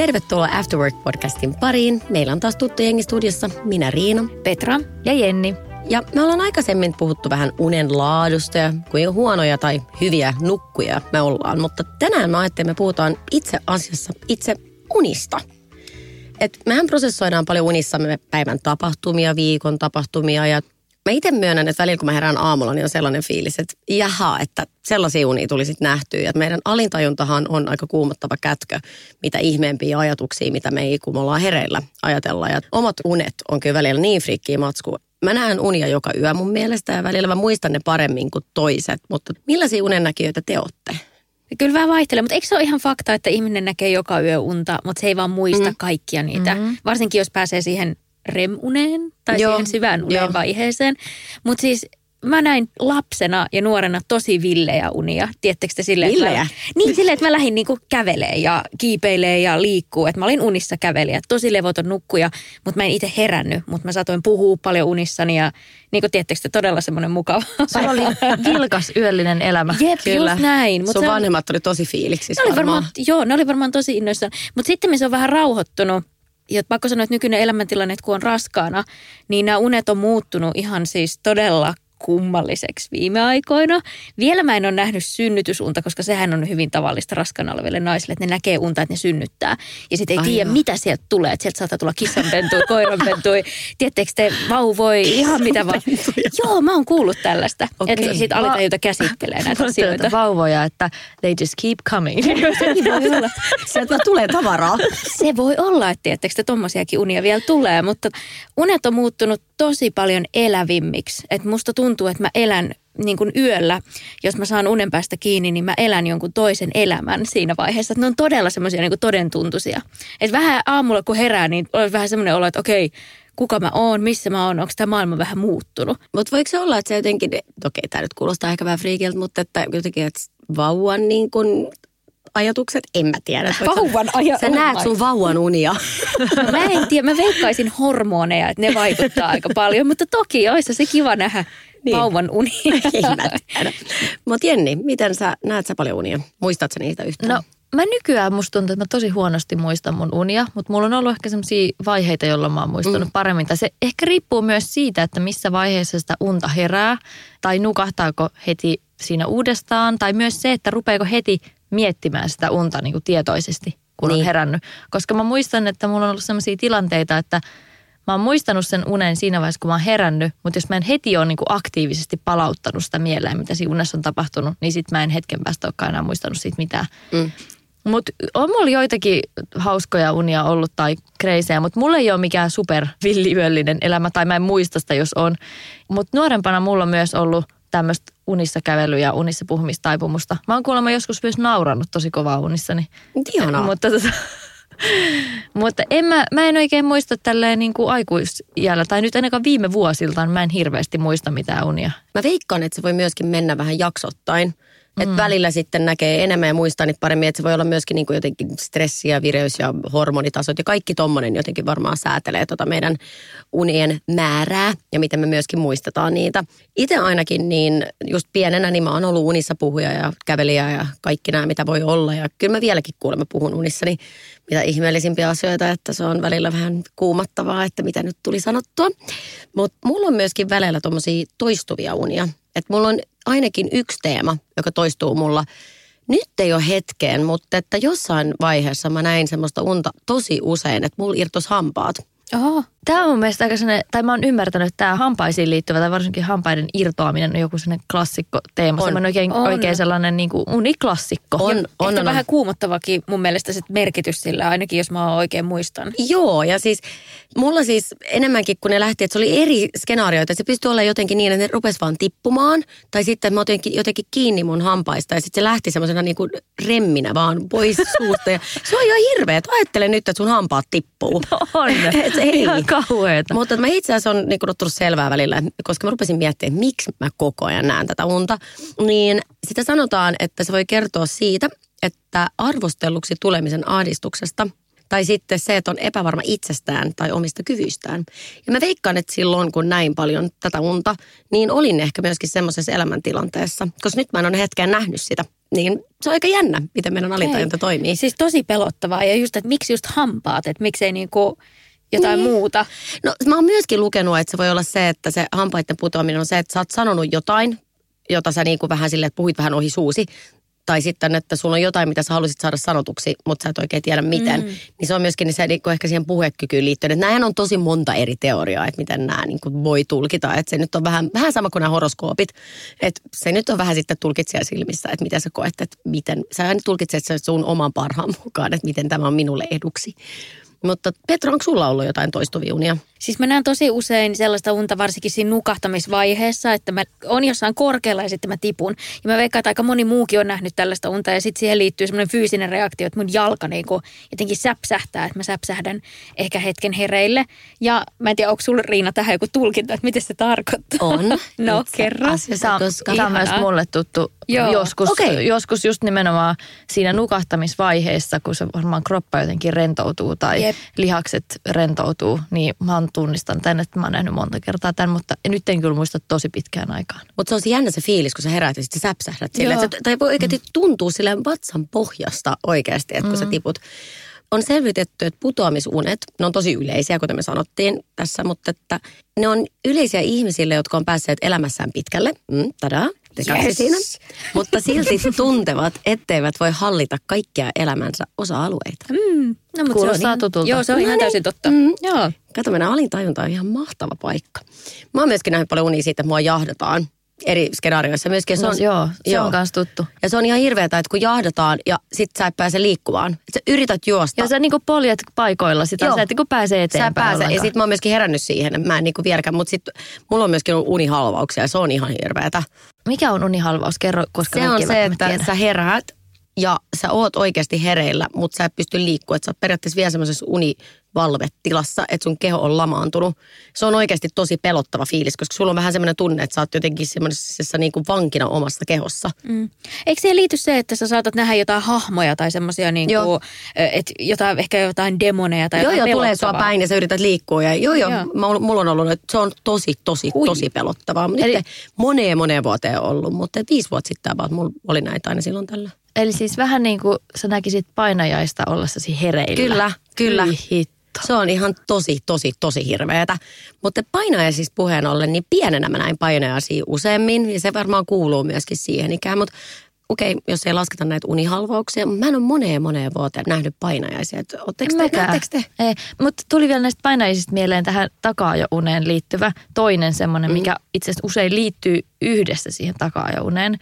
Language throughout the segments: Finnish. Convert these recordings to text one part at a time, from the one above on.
Tervetuloa Afterwork-podcastin pariin. Meillä on taas tuttu jengi studiossa. Minä Riina. Petra ja Jenni. Ja me ollaan aikaisemmin puhuttu vähän unen laadusta ja kuinka huonoja tai hyviä nukkuja me ollaan. Mutta tänään mä ajattelin, että me puhutaan itse asiassa itse unista. Et mehän prosessoidaan paljon unissamme päivän tapahtumia, viikon tapahtumia ja Mä itse myönnän, että välillä kun mä herään aamulla, niin on sellainen fiilis, että jaha, että sellaisia unia tuli sitten nähtyä. Ja meidän alintajuntahan on aika kuumottava kätkö, mitä ihmeempiä ajatuksia, mitä me ei, kun me ollaan hereillä, ajatella. Ja omat unet on kyllä välillä niin friikkiä matsku. Mä näen unia joka yö mun mielestä ja välillä mä muistan ne paremmin kuin toiset. Mutta millaisia unennäkijöitä te olette? Kyllä vähän vaihtelee, mutta eikö se ole ihan fakta, että ihminen näkee joka yö unta, mutta se ei vaan muista mm. kaikkia niitä. Mm-hmm. Varsinkin jos pääsee siihen REM-uneen tai Joo, siihen syvään unen joo. vaiheeseen. Mutta siis mä näin lapsena ja nuorena tosi villejä unia. Tiedättekö te silleen? Villejä? Mä, niin silleen, että mä lähdin niinku kävelee ja kiipeilee ja liikkuu. Että mä olin unissa kävelijä, tosi levoton nukkuja, mutta mä en itse herännyt. Mutta mä saatoin puhua paljon unissani ja niin kuin tiedättekö te, todella semmoinen mukava. Sulla oli vilkas yöllinen elämä. Jep, just näin. Mut Sun se vanhemmat oli tosi fiiliksissä ne oli varmaan. varmaan, joo, ne oli varmaan tosi innoissaan. Mutta sitten se on vähän rauhoittunut. Ja pakko sanoa, että nykyinen elämäntilanne, että kun on raskaana, niin nämä unet on muuttunut ihan siis todella kummalliseksi viime aikoina. Vielä mä en ole nähnyt synnytysunta, koska sehän on hyvin tavallista raskaana oleville naisille, että ne näkee unta, että ne synnyttää. Ja sitten ei tiedä, mitä sieltä tulee. Että sieltä saattaa tulla kissanpentui, koiranpentui. Tiedättekö te, vauvoi, ihan mitä vaan. Joo, mä oon kuullut tällaista. Okei. Että sitten alitajuta käsittelee näitä Asioita. Vauvoja, että they just keep coming. Sekin voi olla. Sieltä tulee tavaraa. Se voi olla, että tiedättekö, että tommosiakin unia vielä tulee, mutta unet on muuttunut tosi paljon elävimmiksi. Että musta tuntuu, että mä elän niin kuin yöllä, jos mä saan unen päästä kiinni, niin mä elän jonkun toisen elämän siinä vaiheessa. Että ne on todella semmoisia niin kuin todentuntuisia. Että vähän aamulla kun herää, niin on vähän semmoinen olo, että okei, kuka mä oon, missä mä oon, onko tämä maailma vähän muuttunut. Mutta voiko se olla, että se jotenkin, okei tämä nyt kuulostaa ehkä vähän friikiltä, mutta että jotenkin, että vauvan niin kun ajatukset, en mä tiedä. Vauvan aja- Sä näet sun vauvan unia. Mä en tiedä, mä veikkaisin hormoneja, että ne vaikuttaa aika paljon, mutta toki olisi se kiva nähdä Niin. vauvan uni. Ei mä tiedä. Mutta Jenni, miten sä näet sä paljon unia? Muistatko niitä yhtään? No mä nykyään musta tuntuu, että mä tosi huonosti muistan mun unia, mutta mulla on ollut ehkä sellaisia vaiheita, jolloin mä oon muistanut mm. paremmin. Tai se ehkä riippuu myös siitä, että missä vaiheessa sitä unta herää, tai nukahtaako heti siinä uudestaan, tai myös se, että rupeeko heti miettimään sitä unta niin kuin tietoisesti, kun niin. On herännyt. Koska mä muistan, että mulla on ollut sellaisia tilanteita, että mä oon muistanut sen unen siinä vaiheessa, kun mä oon herännyt, mutta jos mä en heti ole niin kuin aktiivisesti palauttanut sitä mieleen, mitä siinä unessa on tapahtunut, niin sit mä en hetken päästä olekaan enää muistanut siitä mitään. Mm. Mutta on mulla joitakin hauskoja unia ollut tai kreisejä, mutta mulla ei ole mikään super villiyöllinen elämä tai mä en muista sitä, jos on. Mutta nuorempana mulla on myös ollut tämmöistä unissa kävelyä ja unissa puhumistaipumusta. Mä oon kuulemma joskus myös naurannut tosi kovaa unissani. Ihanaa. Mutta, tota, mutta en mä, mä en oikein muista tälleen niin kuin aikuisjällä, tai nyt ainakaan viime vuosiltaan mä en hirveästi muista mitään unia. Mä veikkaan, että se voi myöskin mennä vähän jaksottain. Että välillä sitten näkee enemmän ja muistaa niitä paremmin, että se voi olla myöskin niin kuin jotenkin stressi ja vireys ja hormonitasot ja kaikki tommonen jotenkin varmaan säätelee tota meidän unien määrää ja miten me myöskin muistetaan niitä. Itse ainakin niin just pienenä niin mä oon ollut unissa puhuja ja kävelijä ja kaikki nämä mitä voi olla ja kyllä mä vieläkin kuulemma puhun unissani mitä ihmeellisimpiä asioita, että se on välillä vähän kuumattavaa, että mitä nyt tuli sanottua. Mutta mulla on myöskin välillä tommosia toistuvia unia. Että mulla on ainakin yksi teema, joka toistuu mulla. Nyt ei ole hetkeen, mutta että jossain vaiheessa mä näin semmoista unta tosi usein, että mulla irtos hampaat. Oho. Tämä on mun mielestä aika sellainen, tai mä oon ymmärtänyt, että tämä hampaisiin liittyvä tai varsinkin hampaiden irtoaminen on joku sellainen klassikko teema. On. Semmoinen oikein, On. oikein sellainen niin kuin uniklassikko. On, Ehkä on, on, vähän on. kuumottavakin mun mielestä sit merkitys sillä, ainakin jos mä oikein muistan. Joo, ja siis mulla siis enemmänkin, kun ne lähti, että se oli eri skenaarioita. Se pystyi olla jotenkin niin, että ne rupes vaan tippumaan. Tai sitten, mä otin jotenkin, jotenkin kiinni mun hampaista ja sitten se lähti semmoisena niin kuin remminä vaan pois suusta. Ja se on ihan hirveä, että ajattele nyt, että sun hampaat tippuu. On. Et ei. Ihan kauheeta. Mutta mä itse asiassa on niin ottanut selvää välillä, koska mä rupesin miettimään, että miksi mä koko ajan näen tätä unta. Niin sitä sanotaan, että se voi kertoa siitä, että arvostelluksi tulemisen ahdistuksesta tai sitten se, että on epävarma itsestään tai omista kyvyistään. Ja mä veikkaan, että silloin kun näin paljon tätä unta, niin olin ehkä myöskin semmoisessa elämäntilanteessa. Koska nyt mä en ole hetken nähnyt sitä. Niin se on aika jännä, miten meidän alitajunta toimii. Siis tosi pelottavaa ja just, että miksi just hampaat, että miksei niinku jotain Niin. muuta. No mä oon myöskin lukenut, että se voi olla se, että se hampaiden putoaminen on se, että sä oot sanonut jotain, jota sä niin kuin vähän silleen, että puhuit vähän ohi suusi. Tai sitten, että sulla on jotain, mitä sä haluaisit saada sanotuksi, mutta sä et oikein tiedä miten. Mm. Niin se on myöskin se, niin kuin ehkä siihen puhekykyyn liittyen. Että on tosi monta eri teoriaa, että miten nämä niin kuin voi tulkita. Että se nyt on vähän, vähän sama kuin nämä horoskoopit. Että se nyt on vähän sitten tulkitsija silmissä, että miten sä koet, että miten. Sä tulkitset sen sun oman parhaan mukaan, että miten tämä on minulle eduksi. Mutta Petra, onko sulla ollut jotain toistuvia unia? Siis mä näen tosi usein sellaista unta varsinkin siinä nukahtamisvaiheessa, että mä on jossain korkealla ja sitten mä tipun. Ja mä veikkaan, että aika moni muukin on nähnyt tällaista unta ja sitten siihen liittyy semmoinen fyysinen reaktio, että mun jalka niinku jotenkin säpsähtää, että mä säpsähdän ehkä hetken hereille. Ja mä en tiedä, onko sulla Riina tähän joku tulkinta, että mitä se tarkoittaa? On. no, asiassa, Tämä on, on myös mulle tuttu Joo. joskus, Okei. joskus just nimenomaan siinä nukahtamisvaiheessa, kun se varmaan kroppa jotenkin rentoutuu tai Jep. lihakset rentoutuu, niin mä oon tunnistanut tämän, että mä oon nähnyt monta kertaa tämän, mutta nyt en kyllä muista tosi pitkään aikaan. Mutta se on se jännä se fiilis, kun sä heräät ja sitten sä säpsähdät sille. Joo. että Tai voi oikeasti tuntuu sille vatsan pohjasta oikeasti, että kun sä tiput. On selvitetty, että putoamisunet, ne on tosi yleisiä, kuten me sanottiin tässä, mutta että ne on yleisiä ihmisille, jotka on päässeet elämässään pitkälle. Mm, tadaa, kaksi Yes. siinä. Mutta silti tuntevat, etteivät voi hallita kaikkia elämänsä osa-alueita. Mm, no, mut Kuulostaa se on ihan, tutulta. Joo, se on ihan täysin totta. Mm. Joo. Kato, meidän alintajunta on ihan mahtava paikka. Mä oon myöskin nähnyt paljon unia siitä, että mua jahdataan eri skenaarioissa. Myöskin se No, on, joo, se on kans tuttu. Ja se on ihan hirveetä, että kun jahdataan ja sit sä et pääse liikkumaan. Et sä yrität juosta. Ja sä niinku poljet paikoilla sitä, Joo. sä et niinku pääse sä eteenpäin et pääse. Ja ollenkaan. sit mä oon myöskin herännyt siihen. Mä en niinku vieläkään, mutta sit mulla on myöskin ollut unihalvauksia ja se on ihan hirveetä. Mikä on unihalvaus? Kerro, koska Se on se, että tiedä. sä heräät ja sä oot oikeasti hereillä, mutta sä et pysty liikkua. Että sä oot periaatteessa vielä semmoisessa univalvetilassa, että sun keho on lamaantunut. Se on oikeasti tosi pelottava fiilis, koska sulla on vähän semmoinen tunne, että sä oot jotenkin semmoisessa niin kuin vankina omassa kehossa. Mm. Eikö siihen liity se, että sä saatat nähdä jotain hahmoja tai semmoisia, niin Joo. että jotain, ehkä jotain demoneja tai Joo, jotain joo, tulee sua päin ja sä yrität liikkua. Ja joo, joo, Joo. mä, mulla on ollut, että se on tosi, tosi, Hui. tosi pelottavaa. Mutta Eli- nyt moneen, moneen vuoteen ollut, mutta viisi vuotta sitten about, mulla oli näitä aina silloin tällä. Eli siis vähän niin kuin sä näkisit painajaista ollessasi hereillä. Kyllä, kyllä. Hitto. Se on ihan tosi, tosi, tosi hirveetä. Mutta painaja siis puheen ollen, niin pienenä mä näin painajaisia useammin. Ja se varmaan kuuluu myöskin siihen ikään. Mutta okei, jos ei lasketa näitä unihalvauksia. Mä en ole moneen, moneen vuoteen nähnyt painajaisia. Et Ootteko te, näettekö te? Ei, mutta tuli vielä näistä painajaisista mieleen tähän takaajouneen liittyvä toinen semmoinen, Mm. mikä itse asiassa usein liittyy yhdessä siihen takaajouneen.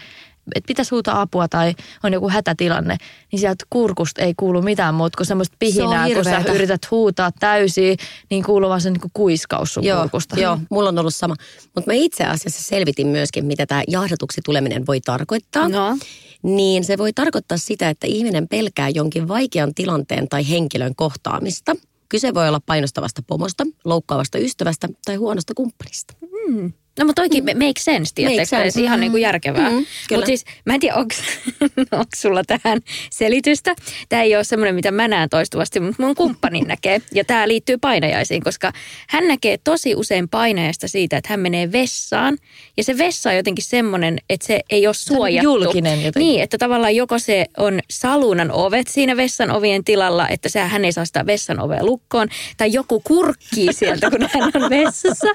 Että pitäisi huutaa apua tai on joku hätätilanne, niin sieltä kurkusta ei kuulu mitään muuta kuin semmoista pihinää, kun sä yrität huutaa täysin, niin kuuluu vaan se niin kuiskaus sun Joo, kurkusta. joo, mulla on ollut sama. Mutta mä itse asiassa selvitin myöskin, mitä tämä jahdatuksi tuleminen voi tarkoittaa. No. Niin se voi tarkoittaa sitä, että ihminen pelkää jonkin vaikean tilanteen tai henkilön kohtaamista. Kyse voi olla painostavasta pomosta, loukkaavasta ystävästä tai huonosta kumppanista. No mutta toikin mm. make sense, tiedättekö? Make sense. Se ihan niin kuin järkevää. Mm, Mm, kyllä. mutta siis mä en tiedä, onko sulla tähän selitystä. Tämä ei ole semmoinen, mitä mä näen toistuvasti, mutta mun kumppani näkee. Ja tämä liittyy painajaisiin, koska hän näkee tosi usein painajasta siitä, että hän menee vessaan. Ja se vessa on jotenkin semmoinen, että se ei ole suojattu. julkinen jotenkin. Niin, että tavallaan joko se on salunan ovet siinä vessan ovien tilalla, että se, hän ei saa sitä vessan ovea lukkoon, tai joku kurkkii sieltä, kun hän on vessassa.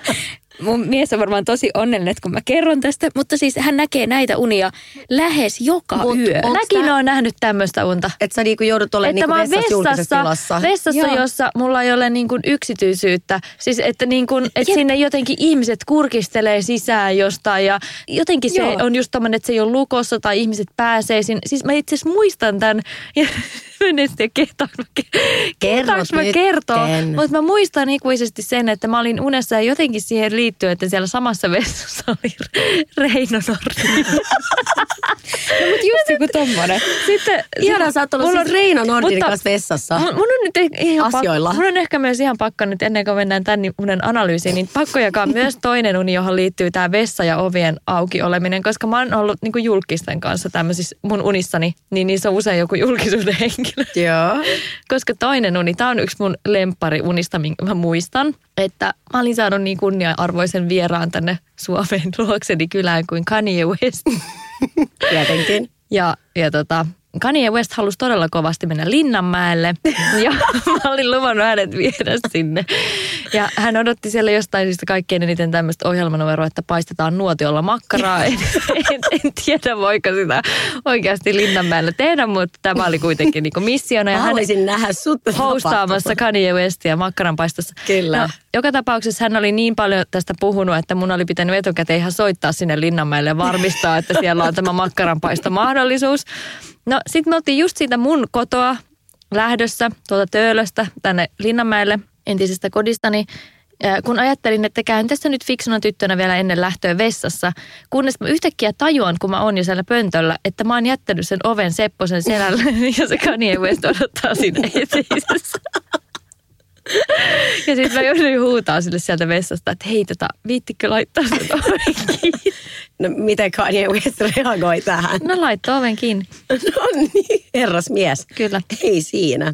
Mun mies on varmaan tosi onnellinen, että kun mä kerron tästä, mutta siis hän näkee näitä unia lähes joka Mut yö. Mäkin tää- olen nähnyt tämmöistä unta. Että sä niinku joudut olemaan että niinku vessassa julkisessa tilassa. vessassa Joo. jossa mulla ei ole niin kuin yksityisyyttä. Siis että, niin kuin, että Jep. sinne jotenkin ihmiset kurkistelee sisään jostain ja jotenkin se Joo. on just tommonen, että se ei ole lukossa tai ihmiset pääsee sinne. Siis mä itse asiassa muistan tämän ja en edes tiedä kehtaanko mä, kertoa. Mutta mä muistan ikuisesti sen, että mä olin unessa ja jotenkin siihen liittyy, että siellä samassa vessassa oli Reino Nordi. No, mutta just joku tommonen. Sitten, Ihanaa, sä oot ollut mulla siis Reino Nordin mutta- kanssa vessassa. Mun, mun on nyt ihan Asioilla. Pakko, mun on ehkä myös ihan pakko nyt ennen kuin mennään tämän unen analyysiin, niin pakko jakaa myös toinen uni, johon liittyy tämä vessa ja ovien auki oleminen, koska mä oon ollut niin julkisten kanssa tämmöisissä mun unissani, niin niissä on usein joku julkisuuden henkilö. Joo. Koska toinen uni, tämä on yksi mun lemppari unista, minkä mä muistan, että mä olin saanut niin kunnia-arvoisen vieraan tänne Suomeen luokseni kylään kuin Kanye West. Tietenkin. Ja, ja tota, Kanye West halusi todella kovasti mennä Linnanmäelle ja mä olin luvannut hänet viedä sinne. Ja hän odotti siellä jostain syystä kaikkein eniten tämmöistä ohjelmanumeroa, että paistetaan nuotiolla makkaraa. En, en, en tiedä, voiko sitä oikeasti Linnanmäellä tehdä, mutta tämä oli kuitenkin niinku missiona. Ja hän nähdä sut hostaamassa Kanye Westia makkaranpaistossa. Kyllä. No, joka tapauksessa hän oli niin paljon tästä puhunut, että mun oli pitänyt etukäteen ihan soittaa sinne Linnanmäelle ja varmistaa, että siellä on tämä makkaranpaisto mahdollisuus. No sit me oltiin just siitä mun kotoa lähdössä tuolta Töölöstä tänne Linnanmäelle entisestä kodistani. Ja Kun ajattelin, että käyn tässä nyt fiksuna tyttönä vielä ennen lähtöä vessassa, kunnes mä yhtäkkiä tajuan, kun mä oon jo siellä pöntöllä, että mä oon jättänyt sen oven Sepposen selälle ja se Kanye West odottaa siinä eteisessä. Ja sitten mä jouduin huutaa sille sieltä vessasta, että hei tota, viittikö laittaa sen oven kiinni? No miten Kanye West reagoi tähän? No laittoi oven kiinni, No niin, herras mies. kyllä. Ei siinä.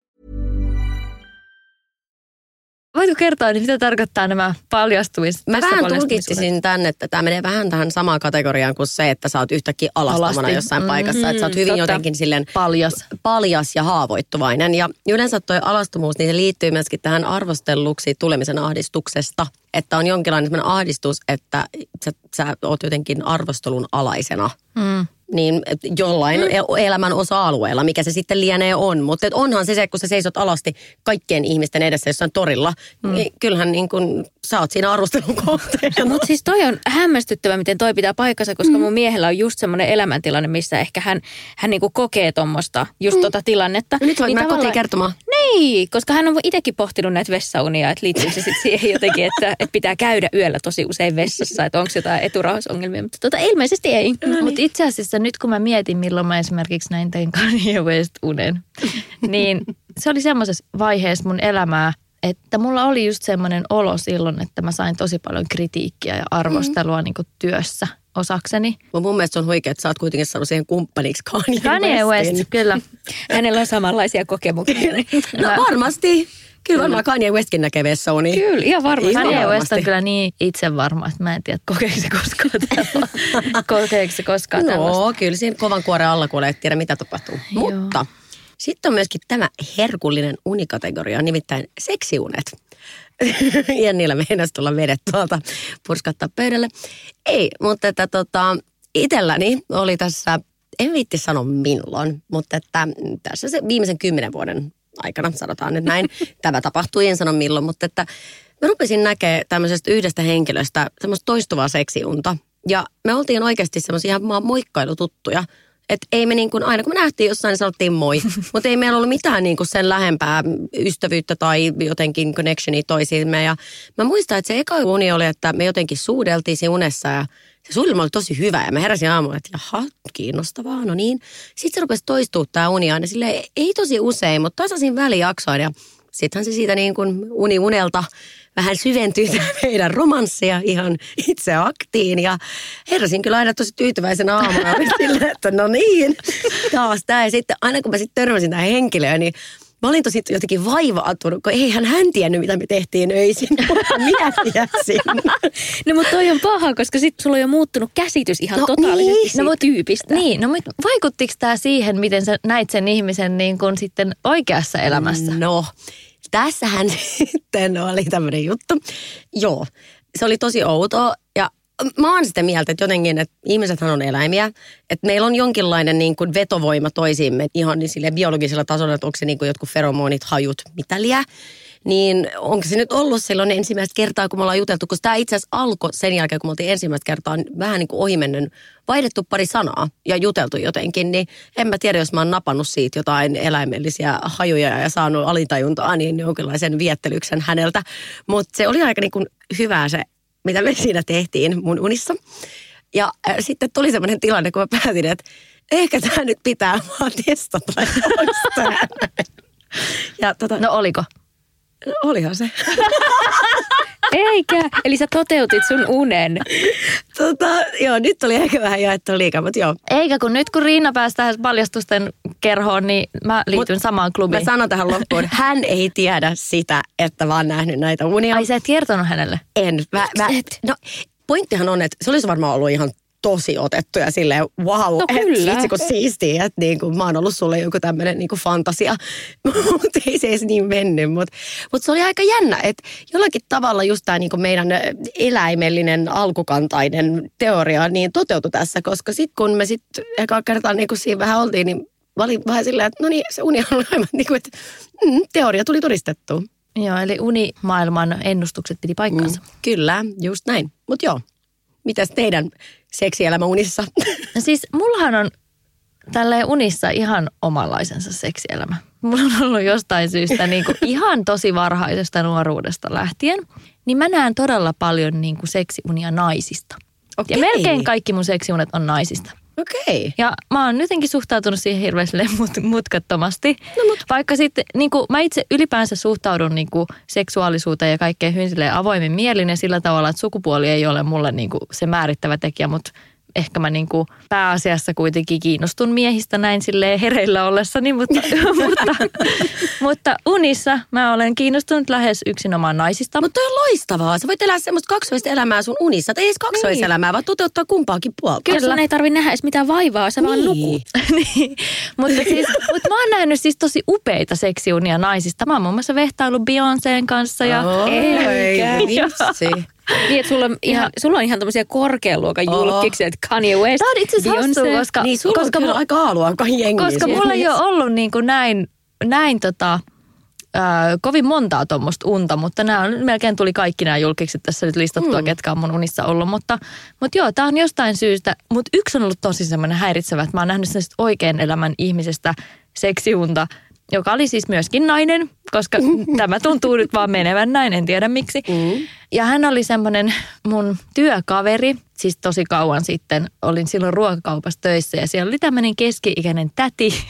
Voitko kertoa, niin mitä tarkoittaa nämä paljastumis? Mä vähän paljastumiset? tulkitsisin tänne, että tämä menee vähän tähän samaan kategoriaan kuin se, että sä oot yhtäkkiä alastomana Alasti. jossain paikassa. Että sä oot hyvin totta. jotenkin silleen Paljas. paljas ja haavoittuvainen. Ja yleensä toi alastomuus, niin se liittyy myöskin tähän arvostelluksi tulemisen ahdistuksesta. Että on jonkinlainen ahdistus, että sä, sä oot jotenkin arvostelun alaisena. Mm. Niin jollain mm. elämän osa-alueella, mikä se sitten lienee on. Mutta et onhan se se, kun sä seisot alasti kaikkien ihmisten edessä jossain torilla, mm. niin kyllähän niin kun, sä oot siinä arvostelun kohteena. Mutta siis toi on hämmästyttävä, miten toi pitää paikkansa, koska mun miehellä on just semmoinen elämäntilanne, missä ehkä hän, hän niinku kokee tuommoista, just mm. tota tilannetta. Nyt voit mennä kotiin tavallaan- kertomaan. Niin, koska hän on itsekin pohtinut näitä vessaunia, että liittyy se sitten siihen jotenkin, että, että pitää käydä yöllä tosi usein vessassa, että onko jotain eturauhasongelmia, mutta tota, ilmeisesti ei. Mutta itse asiassa nyt kun mä mietin, milloin mä esimerkiksi näin tein Kanye West unen, niin se oli semmoisessa vaiheessa mun elämää, että mulla oli just semmoinen olo silloin, että mä sain tosi paljon kritiikkiä ja arvostelua mm. niin työssä osakseni. Mutta mun mielestä se on huikea, että sä oot kuitenkin saanut siihen kumppaniksi Kanye, Kanye Westin. West, kyllä. Hänellä on samanlaisia kokemuksia. No varmasti. Kyllä varmaan Kanye Westkin näkee vessauni. Kyllä, ihan varmasti. Kanye West on kyllä niin itse varma, että mä en tiedä, kokeeko se koskaan tällaista. kokeeko se koskaan tällaista. No, kyllä siinä kovan kuoren alla kuulee, et tiedä mitä tapahtuu. Joo. Mutta sitten on myöskin tämä herkullinen unikategoria, nimittäin seksiunet. ja niillä meinasi tulla vedet tuolta purskattaa pöydälle. Ei, mutta että tota, itselläni oli tässä, en viitti sanoa milloin, mutta että tässä se viimeisen kymmenen vuoden aikana, sanotaan nyt näin. Tämä tapahtui, en sano milloin, mutta että mä rupesin näkemään tämmöisestä yhdestä henkilöstä semmoista toistuvaa seksiunta. Ja me oltiin oikeasti semmoisia ihan moikkailututtuja. Että ei me niin kuin, aina kun me nähtiin jossain, niin sanottiin moi. Mutta ei meillä ollut mitään niin kuin sen lähempää ystävyyttä tai jotenkin connectionia toisiimme. Ja mä muistan, että se eka uni oli, että me jotenkin suudeltiin siinä unessa ja se suudelma oli tosi hyvä. Ja mä heräsin aamulla, että jaha, kiinnostavaa, no niin. Sitten se rupesi toistua tämä uni aina sille ei tosi usein, mutta tasaisin välijaksoin. Ja sittenhän se siitä niin kuin uni unelta vähän syventyi tämä meidän romanssia ihan itse aktiin. Ja heräsin kyllä aina tosi tyytyväisenä aamuna sille, että no niin, taas tämä. Ja sitten aina kun mä sitten törmäsin tähän henkilöön, niin Mä olin tosi jotenkin vaivautunut, kun eihän hän tiennyt, mitä me tehtiin öisin, mutta minä tiesin. No mutta toi on paha, koska sitten sulla on jo muuttunut käsitys ihan No totaalisesti niin. No tyypistä. Niin, no mutta vaikuttiko tämä siihen, miten sä näit sen ihmisen niin kuin sitten oikeassa elämässä? No, tässähän sitten oli tämmöinen juttu. Joo, se oli tosi outoa ja mä oon sitä mieltä, että jotenkin, että ihmisethän on eläimiä, että meillä on jonkinlainen niin kuin vetovoima toisiimme ihan niin sille biologisella tasolla, että onko se niin kuin jotkut feromonit, hajut, mitä liää. Niin onko se nyt ollut silloin ensimmäistä kertaa, kun me ollaan juteltu, koska tämä itse asiassa alkoi sen jälkeen, kun me oltiin ensimmäistä kertaa vähän niin kuin ohimennen vaihdettu pari sanaa ja juteltu jotenkin, niin en mä tiedä, jos mä oon napannut siitä jotain eläimellisiä hajuja ja saanut alitajuntaa, niin jonkinlaisen viettelyksen häneltä. Mutta se oli aika niin kuin hyvää se, mitä me siinä tehtiin mun unissa. Ja äh, sitten tuli semmoinen tilanne, kun mä päätin, että ehkä tämä nyt pitää vaan testata. Ja tota, No oliko? Olihan se. Eikä. Eli sä toteutit sun unen. tota, joo, nyt oli ehkä vähän jaettu liikaa, mutta joo. Eikä kun nyt kun Riina pääsi tähän paljastusten kerhoon, niin mä liityn Mut samaan Mä klubiin. sanon tähän loppuun, hän ei tiedä sitä, että mä oon nähnyt näitä unia. Ai sä et kertonut hänelle? En. Mä, mä, no, pointtihan on, että se olisi varmaan ollut ihan tosi otettu ja silleen wow, No et kyllä. kun siistiä, että niin kuin, mä oon ollut sulle joku tämmöinen niin fantasia, mutta ei se edes niin mennyt, mutta mut se oli aika jännä, että jollakin tavalla just tämä niin meidän eläimellinen alkukantainen teoria niin toteutui tässä, koska sitten kun me sitten eka kertaa niin kuin siinä vähän oltiin, niin mä olin vähän silleen, että no niin, se uni on aivan niin kuin, että mm, teoria tuli todistettu. Joo, eli unimaailman ennustukset piti paikkansa. Mm, kyllä, just näin. Mutta joo, mitäs teidän seksielämä unissa? No siis mullahan on tälleen unissa ihan omanlaisensa seksielämä. Mulla on ollut jostain syystä niin kuin ihan tosi varhaisesta nuoruudesta lähtien, niin mä näen todella paljon niin kuin seksiunia naisista. Okei. Ja melkein kaikki mun seksiunet on naisista. Okei. Ja mä oon jotenkin suhtautunut siihen hirveän mut, mutkattomasti. No, mut. Vaikka sitten, niin mä itse ylipäänsä suhtaudun niin kuin, seksuaalisuuteen ja kaikkeen hyvin avoimin mielin ja sillä tavalla, että sukupuoli ei ole mulle niin kuin, se määrittävä tekijä, mutta ehkä mä niin kuin, pääasiassa kuitenkin kiinnostun miehistä näin silleen hereillä ollessani, mutta, mutta, mutta unissa mä olen kiinnostunut lähes yksinomaan naisista. Mutta toi on loistavaa. Sä voit elää semmoista kaksoista elämää sun unissa. Tai ei edes kaksoiselämää, vaan toteuttaa kumpaakin puolta. Kyllä. Sun ei tarvi nähdä edes mitään vaivaa, sä vaan Niin. nukut. niin. mutta, siis, mutta mä oon nähnyt siis tosi upeita seksiunia naisista. Mä oon muun muassa vehtailu Beyoncéen kanssa ja Oi, Eikä. vitsi. Niin, että sulla on ihan, sulla on ihan tämmöisiä korkealuokan Oo. julkiksi, että Kanye West, Tää on itse asiassa koska, Niin, sulla koska, on kyllä aika aaluakaan jengi. koska mulla ei ole ollut niin kuin näin, näin tota, ää, kovin montaa tuommoista unta, mutta nämä on, melkein tuli kaikki nämä julkikset tässä nyt listattua, mm. ketkä on mun unissa ollut. Mutta, mutta joo, tämä on jostain syystä, mutta yksi on ollut tosi semmoinen häiritsevä, että mä oon nähnyt sellaista oikean elämän ihmisestä seksiunta, joka oli siis myöskin nainen, koska tämä tuntuu nyt vaan menevän näin, en tiedä miksi. Mm. Ja hän oli semmoinen mun työkaveri, siis tosi kauan sitten. Olin silloin ruokakaupassa töissä ja siellä oli tämmöinen keski-ikäinen täti.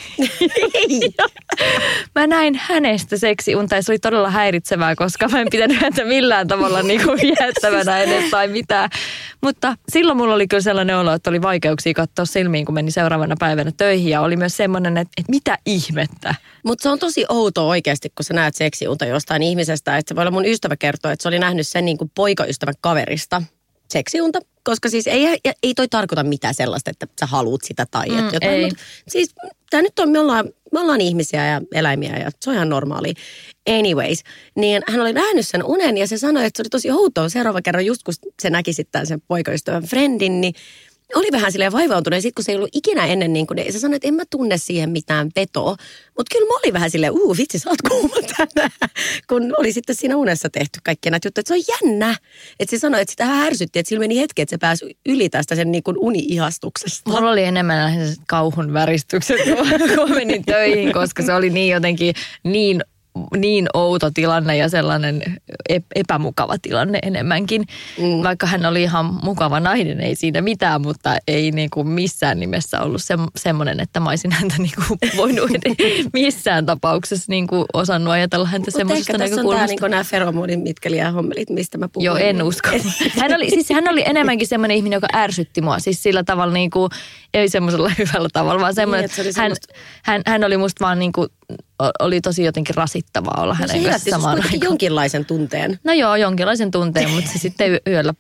Mä näin hänestä seksiunta ja se oli todella häiritsevää, koska mä en pitänyt häntä millään tavalla niin kuin viettävänä edes tai mitään. Mutta silloin mulla oli kyllä sellainen olo, että oli vaikeuksia katsoa silmiin, kun meni seuraavana päivänä töihin. Ja oli myös semmoinen, että, että mitä ihmettä. Mutta se on tosi outoa oikeasti, kun sä näet seksiunta jostain ihmisestä. Että se voi olla mun ystävä kertoa, että se oli nähnyt sen niin kuin poikaystävän kaverista seksiunta. Koska siis ei, ei toi tarkoita mitään sellaista, että sä haluut sitä tai mm, että jotain. ei. Mut siis tää nyt on, me ollaan, me ollaan ihmisiä ja eläimiä ja se on ihan normaali. Anyways, niin hän oli nähnyt sen unen ja se sanoi, että se oli tosi outoa seuraava kerran just kun se näki sitten sen poikaystävän friendin, niin oli vähän silleen vaivautunut. Sitten kun se ei ollut ikinä ennen, niin kun ne, se sanoi, että en mä tunne siihen mitään vetoa. Mutta kyllä mä olin vähän silleen, uu vitsi, sä oot kuuma tänään. Kun oli sitten siinä unessa tehty kaikkia näitä juttuja. Että se on jännä. Että se sanoi, että sitä vähän ärsytti, että sillä meni hetki, että se pääsi yli tästä sen niin kuin uni-ihastuksesta. Mulla oli enemmän kauhun väristykset, kun menin töihin, koska se oli niin jotenkin niin niin outo tilanne ja sellainen epämukava tilanne enemmänkin. Mm. Vaikka hän oli ihan mukava nainen, ei siinä mitään, mutta ei niin kuin missään nimessä ollut se, semmoinen, että mä olisin häntä niin kuin voinut missään tapauksessa niin kuin osannut ajatella häntä semmoisesta näkökulmasta. Mutta ehkä tässä on tämä niin nämä feromonin mitkeliä hommelit, mistä mä puhuin. Joo, en usko. Hän oli, siis hän oli enemmänkin semmoinen ihminen, joka ärsytti mua. Siis sillä tavalla niin kuin, ei semmoisella hyvällä tavalla, vaan semmoinen, niin, että hän, hän, hän oli musta vaan niin kuin oli tosi jotenkin rasittavaa olla no, hänen kanssaan samaan aikaan. jonkinlaisen tunteen. No joo, jonkinlaisen tunteen, mutta se sitten yöllä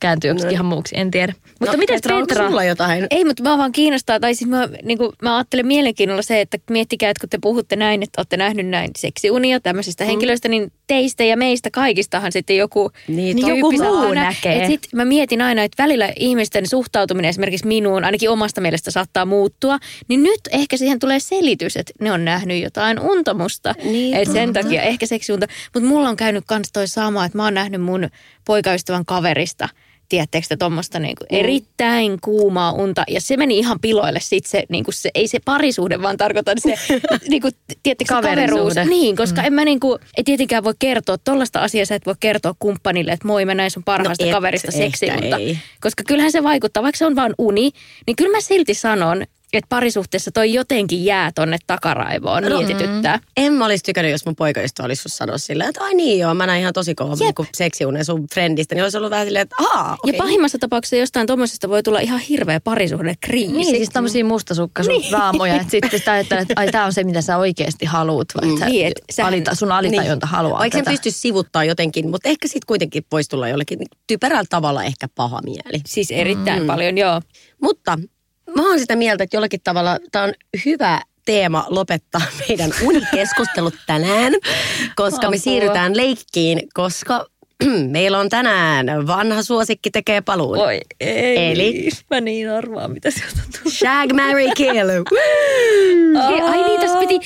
kääntyi joksikin no. ihan muuksi, en tiedä. Mutta no, miten Petra? Petra? sulla jotain? Ei, mutta mä vaan kiinnostaa, tai siis mä, niin kuin, mä ajattelen mielenkiinnolla se, että miettikää, että kun te puhutte näin, että olette nähnyt näin seksiunia tämmöisistä mm. henkilöistä, niin teistä ja meistä kaikistahan sitten joku, niin, niin joku muu näkee. Et sit mä mietin aina, että välillä ihmisten suhtautuminen esimerkiksi minuun, ainakin omasta mielestä saattaa muuttua, niin nyt ehkä siihen tulee selitys, että ne on nähnyt jotain unta musta. Niin, Et sen takia ehkä seksiunta. Mutta mulla on käynyt kans toi sama, että mä oon nähnyt mun poikaystävän kaverista – tiedättekö te tuommoista niinku mm. erittäin kuumaa unta. Ja se meni ihan piloille sit se, niinku se ei se parisuhde, vaan tarkoitan se, niinku, tiedättekö, se kaveruus. Niin, koska mm. en mä niinku, ei tietenkään voi kertoa tuollaista asiaa, sä et voi kertoa kumppanille, että moi mä näin sun parhaasta no et, kaverista seksi, mutta koska kyllähän se vaikuttaa, vaikka se on vain uni, niin kyllä mä silti sanon, että parisuhteessa toi jotenkin jää tonne takaraivoon no, mietityttää. Mm. En mä olisi tykännyt, jos mun poikaystävä olisi sanoa silleen, että ai niin joo, mä näin ihan tosi kova niin seksiunen sun friendistä, niin olisi ollut vähän silleen, että aah, okay. Ja pahimmassa tapauksessa jostain tuommoisesta voi tulla ihan hirveä parisuhde kriisi. Niin, siis tämmöisiä mustasukkaisuusraamoja, niin. että sitten sä ajattelet, että ai tää on se, mitä sä oikeasti haluat, vai mm. sä, niin, sä, alita, sun alitajunta niin. haluaa Vaikka tätä. pystyisi sivuttaa jotenkin, mutta ehkä sitten kuitenkin voisi tulla jollekin typerällä tavalla ehkä paha mieli. Siis erittäin mm. paljon, joo. Mutta mä oon sitä mieltä, että jollakin tavalla tämä on hyvä teema lopettaa meidän unikeskustelut tänään, koska me siirrytään leikkiin, koska meillä on tänään vanha suosikki tekee paluun. Oi ei, Eli mä niin arvaan, mitä sieltä tulee. Shag, Mary, Kill. Ai niin, tässä piti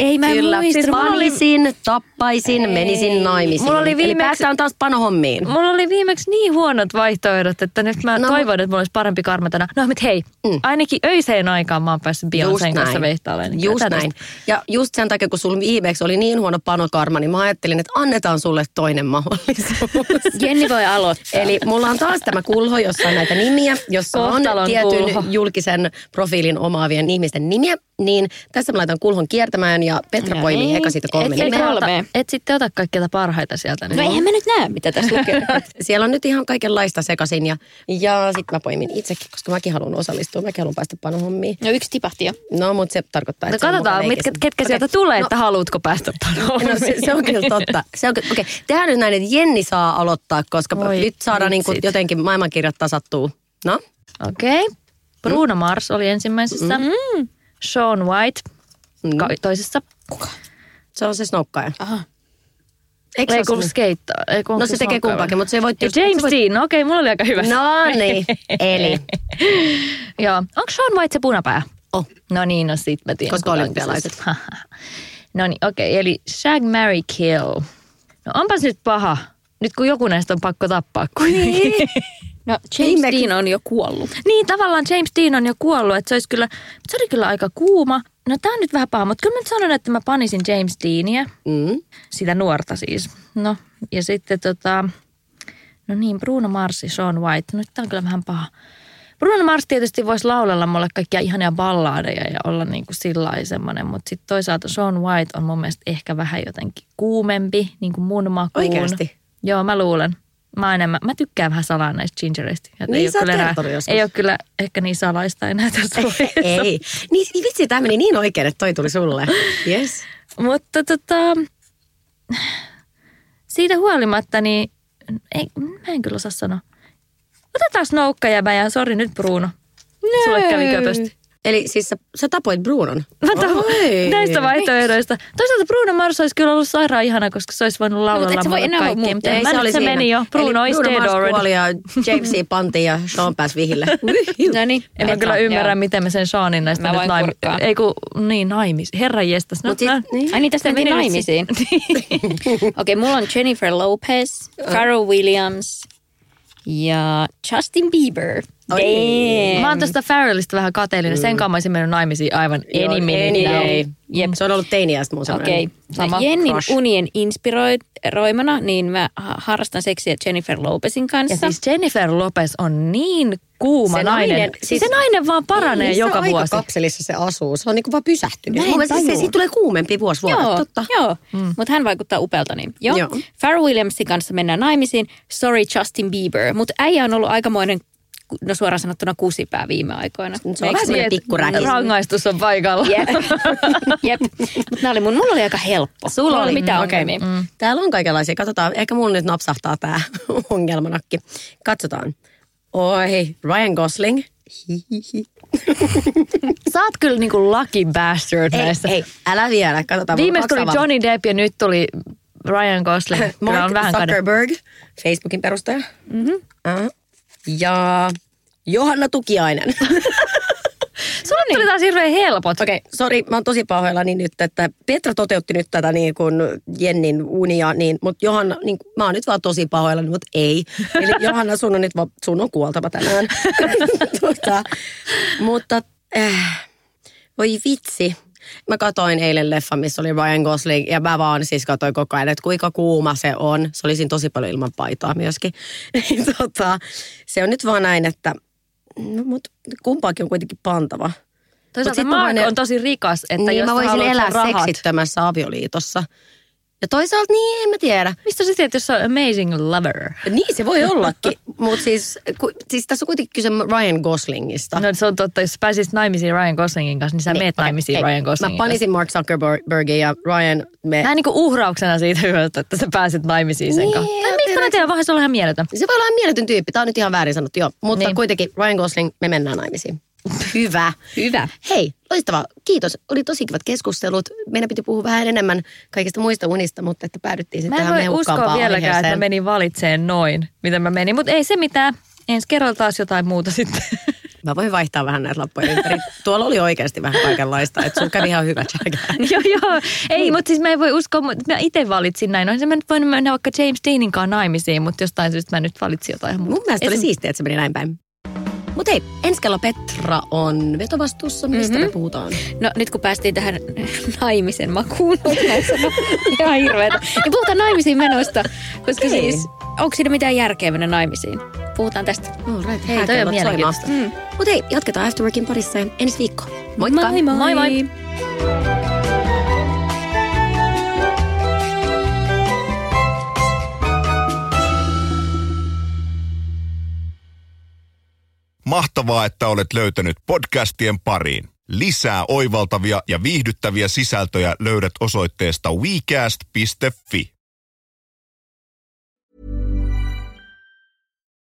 ei mä Kyllä. muista. Siis panisin, tappaisin, Ei. menisin naimisiin. Mulla oli viimeksi, Eli päästään taas panohommiin. Mulla oli viimeksi niin huonot vaihtoehdot, että nyt mä no, toivon, että mulla olisi parempi karma tänään. No mutta hei, mm. ainakin öiseen aikaan mä oon päässyt Beyoncé'n kanssa veihtailemaan. Niin just näin. Ja just sen takia, kun sulla viimeksi oli niin huono panokarma, niin mä ajattelin, että annetaan sulle toinen mahdollisuus. Jenni voi aloittaa. Eli mulla on taas tämä kulho, jossa on näitä nimiä, jossa Kohtalon on tietyn kulho. julkisen profiilin omaavien ihmisten nimiä. Niin tässä mä laitan kulhon kiertämään ja Petra poimii eka siitä kolme et. Kolme. Et sitten ota kaikkia parhaita sieltä. Niin. No eihän mä nyt näe, mitä tässä lukee. Siellä on nyt ihan kaikenlaista sekaisin ja, ja sitten mä poimin itsekin, koska mäkin haluan osallistua. Mäkin haluan päästä panohommiin. No yksi tipahti jo. No, mutta se tarkoittaa, että No katsotaan, mitkä, ketkä okay. sieltä tulee, no, että haluatko päästä panohommiin. No se, se on kyllä totta. Se on, okei, okay. tehdään nyt näin, että Jenni saa aloittaa, koska Oi, nyt saadaan niin kuin jotenkin maailmankirjat tasattuu. No? Okei. Okay. Bruno Mars oli ensimmäisessä. Mm. Sean White mm. toisessa. Kuka? Se on se snokkaaja. Aha. Eikö ei kuulu skeittaa? Ei no se tekee kumpaakin, mutta se voi... Ja James voit... Dean, no okei, okay, mulla oli aika hyvä. No niin, eli. Joo, onko Sean White se punapää? Oh. No niin, no sit mä tiedän. Koska olympialaiset. no niin, okei, okay, eli Shag, Mary, Kill. No onpas nyt paha. Nyt kun joku näistä on pakko tappaa kuitenkin. Niin. No James Dean on jo kuollut. Niin, tavallaan James Dean on jo kuollut, että se olisi kyllä, se oli kyllä aika kuuma. No tää on nyt vähän paha, mutta kyllä mä nyt sanon, että mä panisin James Deania, mm. sitä nuorta siis. No, ja sitten tota, no niin, Bruno Mars ja Sean White, no nyt tää on kyllä vähän paha. Bruno Mars tietysti voisi laulella mulle kaikkia ihania ballaadeja ja olla niin kuin sillä semmoinen, mutta sitten toisaalta Sean White on mun mielestä ehkä vähän jotenkin kuumempi, niin kuin mun makuun. Oikeasti? Joo, mä luulen. Mä, enemmän, mä tykkään vähän salaa näistä gingereistä. Niin ei, ole enää, ei ole kyllä ehkä niin salaista enää tässä Ei, ei. Niin, vitsi, tämä meni niin oikein, että toi tuli sulle. Yes. Mutta tota, siitä huolimatta, niin ei, mä en kyllä osaa sanoa. Otetaan Snoukka ja sori nyt Bruno. No. Sulle kävi köpösti. Eli siis sä, sä tapoit Brunon. Mä Oi. näistä vaihtoehdoista. Toisaalta Bruno Mars olisi kyllä ollut sairaan ihana, koska se olisi voinut laulaa et sä voi enää kaikkea. Mutta Ei, mä se oli se siinä. meni jo. Bruno Eli is Bruno dead Mars kuoli ja Jamesi pantiin ja Sean pääsi vihille. No niin. En mä kyllä ymmärrä, miten me sen Seanin näistä Mä nyt kurkkaa. Ei kun, niin naimis. Herran jestas. No, Mut no, niin. Ai niin, tästä meni naimisiin. Okei, okay, mulla on Jennifer Lopez, Pharrell Williams ja Justin Bieber. Damn. Mä oon tuosta Farrellista vähän kateellinen. Sen kanssa mä olisin mennyt naimisiin aivan any minute day. Jep. Se on ollut teiniästä mun. Okei. Sama Okay. Jennin crush. unien inspiroimana, niin mä ha- harrastan seksiä Jennifer Lopezin kanssa. Ja siis Jennifer Lopez on niin kuuma Se nainen. nainen- siis, siis- se nainen vaan paranee Missä joka vuosi. kapselissa se asuu? Se on niinku vaan pysähtynyt. Mä en Mun se, tajua. siitä tulee kuumempi vuosi vuodelta. Joo, Totta. joo. Mm. mutta hän vaikuttaa upelta. Niin. Joo. Joo. Pharrell Williamsin kanssa mennään naimisiin. Sorry Justin Bieber. Mutta äijä on ollut aikamoinen, no suoraan sanottuna kusipää viime aikoina. Se on vähän semmoinen pikkuräki. Rangaistus on paikalla. Jep. Jep. Mutta nämä oli mun, mulla oli aika helppo. Sulla Mulla oli, mitään Okei. ongelmia. Mm. Täällä on kaikenlaisia. Katsotaan. Ehkä mulla nyt napsahtaa tää ongelmanakki. Katsotaan. Oi, Ryan Gosling. Hihihi. Sä oot kyllä niinku lucky bastard Ei, näissä. ei, älä vielä. Katsotaan. kaksi tuli. Johnny Depp ja nyt tuli Ryan Gosling. Mark on vähän kade. Zuckerberg, Facebookin perustaja. Mm-hmm. Uh, ja Johanna Tukiainen. Sulle tuli taas hirveän helpot. Okei, okay, sori, mä oon tosi pahoillani nyt, että Petra toteutti nyt tätä niin kuin Jennin unia, niin, mutta Johanna, niin, mä oon nyt vaan tosi pahoillani, mutta ei. Eli Johanna, sun on nyt vaan, sun on kuoltava tänään. tota, mutta, äh, voi vitsi. Mä katoin eilen leffa, missä oli Ryan Gosling, ja mä vaan siis katsoin koko ajan, että kuinka kuuma se on. Se oli siinä tosi paljon ilman paitaa myöskin. Niin tota, se on nyt vaan näin, että no, mutta kumpaakin on kuitenkin pantava. Toisaalta mä Mark voin- on tosi rikas, että niin jos mä voisin elää rahat. seksittömässä avioliitossa. Ja toisaalta niin, en mä tiedä. Mistä sä tiedät, jos on amazing lover? Niin se voi ollakin, mutta siis, ku, siis tässä on kuitenkin kyse Ryan Goslingista. No se on totta, jos pääsisit naimisiin Ryan Goslingin kanssa, niin sä meet okei, naimisiin ei. Ryan Goslingin Mä panisin Mark Zuckerbergin ja Ryan, me... kanssa. Vähän niin kuin uhrauksena siitä hyvästä, että sä pääset naimisiin sen Niin, kanssa. Mä tiedän, vähän se on ihan mieletön. Se voi olla ihan mieletön tyyppi, tämä on nyt ihan väärin sanottu, joo. Mutta Niin. niin. kuitenkin Ryan Gosling, me mennään naimisiin. Hyvä. Hyvä. Hei, loistavaa. Kiitos. Oli tosi kivat keskustelut. Meidän piti puhua vähän enemmän kaikista muista unista, mutta että päädyttiin sitten Mä en tähän voi uskoa vieläkään, että mä menin valitseen noin, miten mä menin. Mutta ei se mitään. Ensi kerralla taas jotain muuta sitten. Mä voin vaihtaa vähän näitä lappuja ympäri. Tuolla oli oikeasti vähän kaikenlaista, että sun kävi ihan hyvä joo, joo. Ei, mutta siis mä en voi uskoa, mutta mä itse valitsin näin. Olisin mä nyt voinut mennä vaikka James Deanin kanssa naimisiin, mutta jostain syystä mä nyt valitsin jotain muuta. Mun mielestä oli Esim- siistiä, että se meni näin päin. Mutta hei, ensi kello Petra on vetovastuussa. Mistä mm-hmm. me puhutaan? No nyt kun päästiin tähän naimisen makuun, ihan hirveetä. Niin puhutaan naimisiin menosta, koska Okei. siis onko siinä mitään järkeä mennä naimisiin? Puhutaan tästä. All right, Hei, toi on mielenkiintoista. Mm. Mutta hei, jatketaan Afterworkin parissa ja ensi viikko. Moikka! Moi moi! Moi, moi. Mahtavaa, että olet löytänyt podcastien pariin. Lisää oivaltavia ja viihdyttäviä sisältöjä löydät osoitteesta wecast.fi.